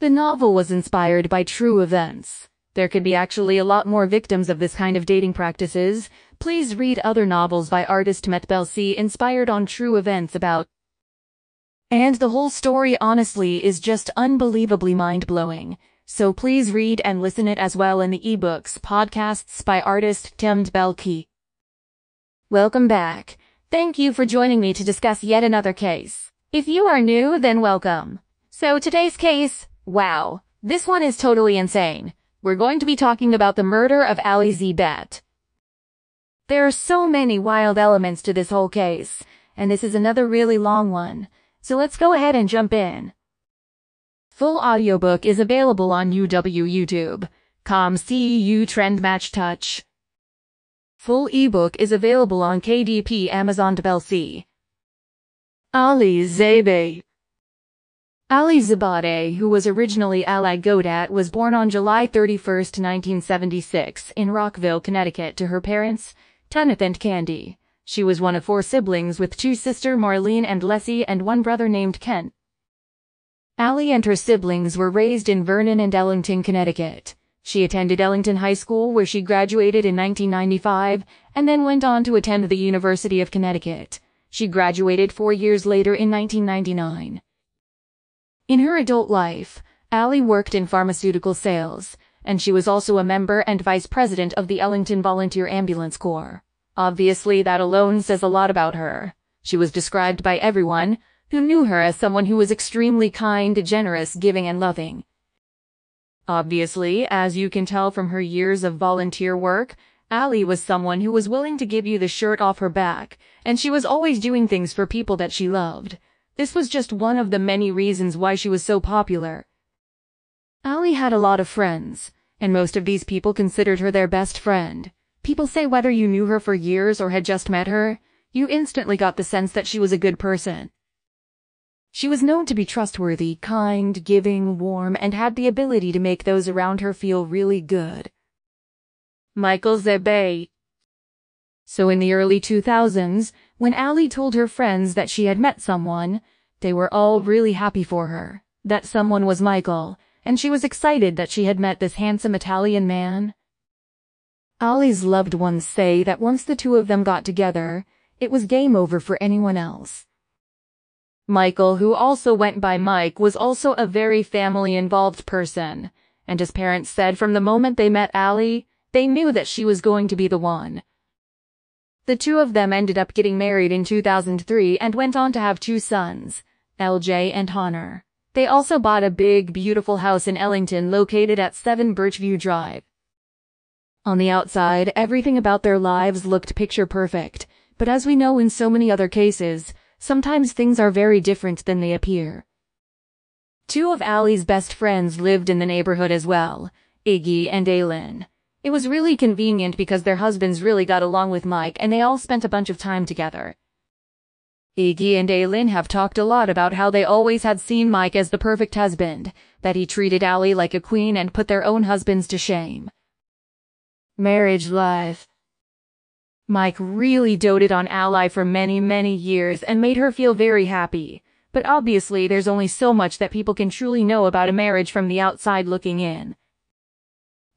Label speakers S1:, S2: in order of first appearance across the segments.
S1: The novel was inspired by true events. There could be actually a lot more victims of this kind of dating practices. Please read other novels by artist Met Belsey inspired on true events about and the whole story honestly is just unbelievably mind-blowing. So please read and listen it as well in the ebooks, podcasts by artist Tim Belkey. Welcome back. Thank you for joining me to discuss yet another case. If you are new, then welcome. So today's case, wow, this one is totally insane. We're going to be talking about the murder of Ali Z. Bett. There are so many wild elements to this whole case, and this is another really long one. So let's go ahead and jump in. Full audiobook is available on UW YouTube. Com CEU Trend Match Touch. Full ebook is available on KDP Amazon Belsey. Ali Zebe. Ali Zabadeh, who was originally Ali Godat, was born on July 31, 1976, in Rockville, Connecticut, to her parents, Kenneth and Candy. She was one of four siblings with two sisters Marlene and Leslie and one brother named Kent. Ali and her siblings were raised in Vernon and Ellington, Connecticut. She attended Ellington High School where she graduated in 1995 and then went on to attend the University of Connecticut. She graduated four years later in 1999. In her adult life, Ali worked in pharmaceutical sales, and she was also a member and vice president of the Ellington Volunteer Ambulance Corps. Obviously, that alone says a lot about her. She was described by everyone who knew her as someone who was extremely kind, generous, giving, and loving. Obviously, as you can tell from her years of volunteer work, Ali was someone who was willing to give you the shirt off her back, and she was always doing things for people that she loved. This was just one of the many reasons why she was so popular. Ali had a lot of friends, and most of these people considered her their best friend. People say whether you knew her for years or had just met her, you instantly got the sense that she was a good person. She was known to be trustworthy, kind, giving, warm, and had the ability to make those around her feel really good. Michael Zebe. So in the early 2000s, when Ali told her friends that she had met someone, they were all really happy for her. That someone was Michael, and she was excited that she had met this handsome Italian man. Ali's loved ones say that once the two of them got together, it was game over for anyone else. Michael, who also went by Mike, was also a very family-involved person, and his parents said from the moment they met Ali, they knew that she was going to be the one. The two of them ended up getting married in 2003 and went on to have two sons, LJ and Honor. They also bought a big, beautiful house in Ellington located at 7 Birchview Drive. On the outside, everything about their lives looked picture perfect, but as we know in so many other cases, sometimes things are very different than they appear. Two of Ali's best friends lived in the neighborhood as well, Iggy and Aylin. It was really convenient because their husbands really got along with Mike and they all spent a bunch of time together. Iggy and Aylin have talked a lot about how they always had seen Mike as the perfect husband, that he treated Ali like a queen and put their own husbands to shame. Marriage life. Mike really doted on Ali for many, many years and made her feel very happy. But obviously there's only so much that people can truly know about a marriage from the outside looking in.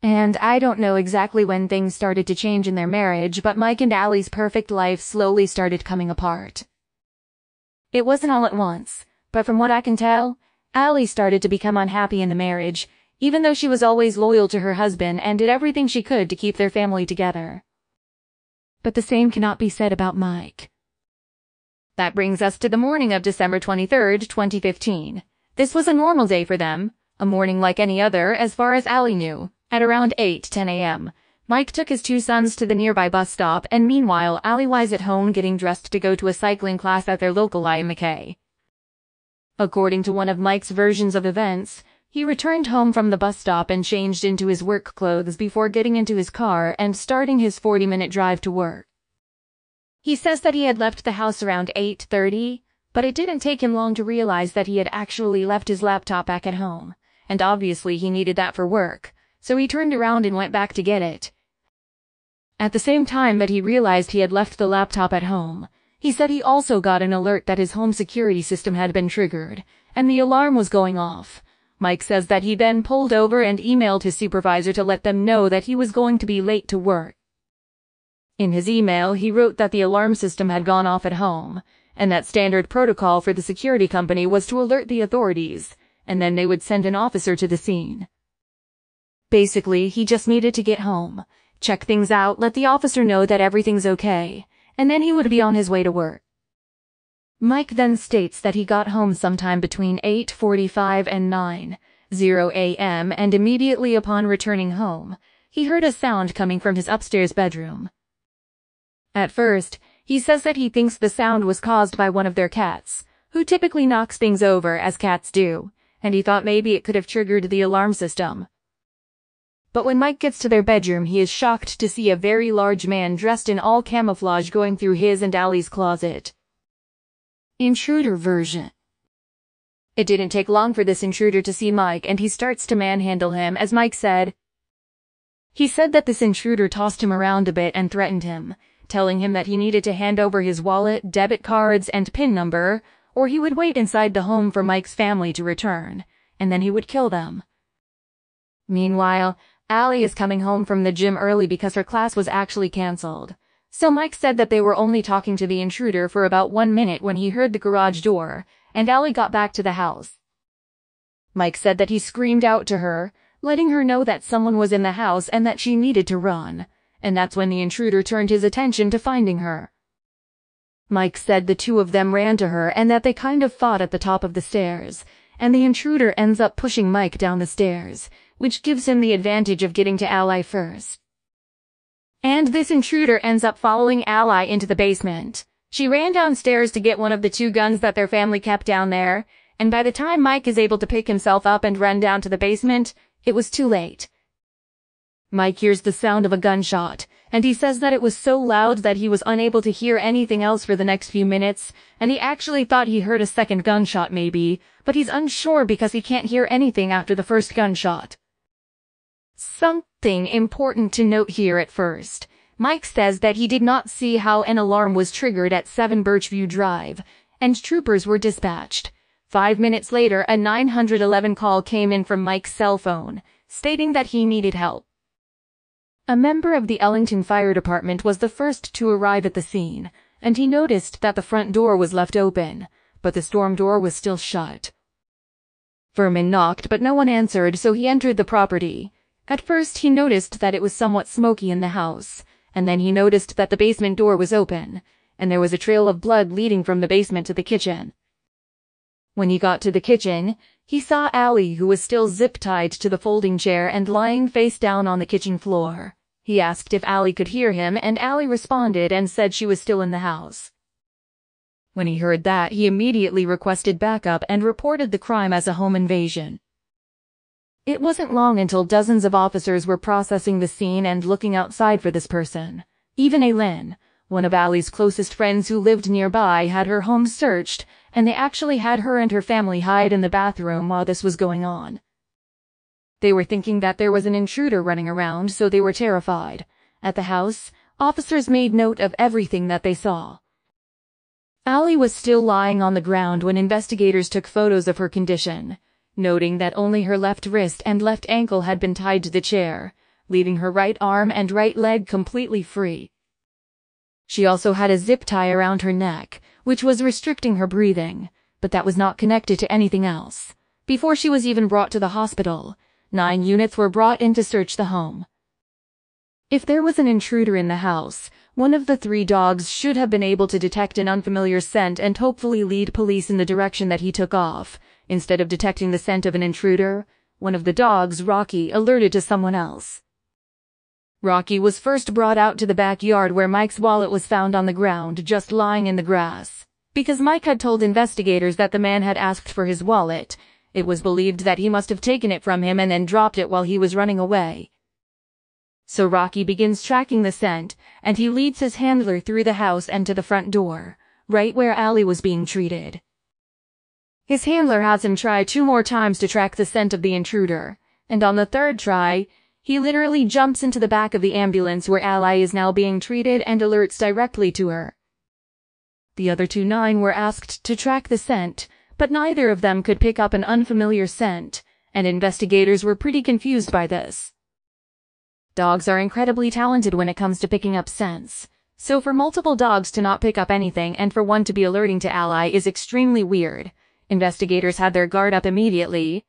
S1: And I don't know exactly when things started to change in their marriage, but Mike and Ali's perfect life slowly started coming apart. It wasn't all at once, but from what I can tell, Ali started to become unhappy in the marriage, even though she was always loyal to her husband and did everything she could to keep their family together. But the same cannot be said about Mike. That brings us to the morning of December 23, 2015. This was a normal day for them, a morning like any other as far as Ali knew. At around 8:10 a.m., Mike took his two sons to the nearby bus stop and meanwhile Ali was at home getting dressed to go to a cycling class at their local YMCA. According to one of Mike's versions of events, he returned home from the bus stop and changed into his work clothes before getting into his car and starting his 40-minute drive to work. He says that he had left the house around 8.30, but it didn't take him long to realize that he had actually left his laptop back at home, and obviously he needed that for work, so he turned around and went back to get it. At the same time that he realized he had left the laptop at home, he said he also got an alert that his home security system had been triggered, and the alarm was going off, Mike says that he then pulled over and emailed his supervisor to let them know that he was going to be late to work. In his email, he wrote that the alarm system had gone off at home, and that standard protocol for the security company was to alert the authorities, and then they would send an officer to the scene. Basically, he just needed to get home, check things out, let the officer know that everything's okay, and then he would be on his way to work. Mike then states that he got home sometime between 8.45 and 9.0 a.m. and immediately upon returning home, he heard a sound coming from his upstairs bedroom. At first, he says that he thinks the sound was caused by one of their cats, who typically knocks things over as cats do, and he thought maybe it could have triggered the alarm system. But when Mike gets to their bedroom, he is shocked to see a very large man dressed in all camouflage going through his and Allie's closet intruder version. It didn't take long for this intruder to see Mike and he starts to manhandle him as Mike said. He said that this intruder tossed him around a bit and threatened him, telling him that he needed to hand over his wallet, debit cards, and PIN number, or he would wait inside the home for Mike's family to return, and then he would kill them. Meanwhile, Allie is coming home from the gym early because her class was actually cancelled. So Mike said that they were only talking to the intruder for about one minute when he heard the garage door, and Allie got back to the house. Mike said that he screamed out to her, letting her know that someone was in the house and that she needed to run, and that's when the intruder turned his attention to finding her. Mike said the two of them ran to her and that they kind of fought at the top of the stairs, and the intruder ends up pushing Mike down the stairs, which gives him the advantage of getting to Ally first. And this intruder ends up following Ally into the basement. She ran downstairs to get one of the two guns that their family kept down there, and by the time Mike is able to pick himself up and run down to the basement, it was too late. Mike hears the sound of a gunshot, and he says that it was so loud that he was unable to hear anything else for the next few minutes, and he actually thought he heard a second gunshot maybe, but he's unsure because he can't hear anything after the first gunshot. Something important to note here at first. Mike says that he did not see how an alarm was triggered at 7 Birchview Drive, and troopers were dispatched. Five minutes later, a 911 call came in from Mike's cell phone, stating that he needed help. A member of the Ellington Fire Department was the first to arrive at the scene, and he noticed that the front door was left open, but the storm door was still shut. Furman knocked, but no one answered, so he entered the property. At first he noticed that it was somewhat smoky in the house, and then he noticed that the basement door was open, and there was a trail of blood leading from the basement to the kitchen. When he got to the kitchen, he saw Allie who was still zip-tied to the folding chair and lying face down on the kitchen floor. He asked if Allie could hear him, and Allie responded and said she was still in the house. When he heard that, he immediately requested backup and reported the crime as a home invasion. It wasn't long until dozens of officers were processing the scene and looking outside for this person. Even Aylin, one of Allie's closest friends who lived nearby, had her home searched, and they actually had her and her family hide in the bathroom while this was going on. They were thinking that there was an intruder running around, so they were terrified. At the house, officers made note of everything that they saw. Allie was still lying on the ground when investigators took photos of her condition noting that only her left wrist and left ankle had been tied to the chair, leaving her right arm and right leg completely free. She also had a zip tie around her neck, which was restricting her breathing, but that was not connected to anything else. Before she was even brought to the hospital, nine units were brought in to search the home. If there was an intruder in the house, one of the three dogs should have been able to detect an unfamiliar scent and hopefully lead police in the direction that he took off, Instead of detecting the scent of an intruder, one of the dogs, Rocky, alerted to someone else. Rocky was first brought out to the backyard where Mike's wallet was found on the ground, just lying in the grass. Because Mike had told investigators that the man had asked for his wallet, it was believed that he must have taken it from him and then dropped it while he was running away. So Rocky begins tracking the scent, and he leads his handler through the house and to the front door, right where Allie was being treated. His handler has him try two more times to track the scent of the intruder, and on the third try, he literally jumps into the back of the ambulance where Ally is now being treated and alerts directly to her. The other two nine were asked to track the scent, but neither of them could pick up an unfamiliar scent, and investigators were pretty confused by this. Dogs are incredibly talented when it comes to picking up scents. So for multiple dogs to not pick up anything and for one to be alerting to Ally is extremely weird. Investigators had their guard up immediately,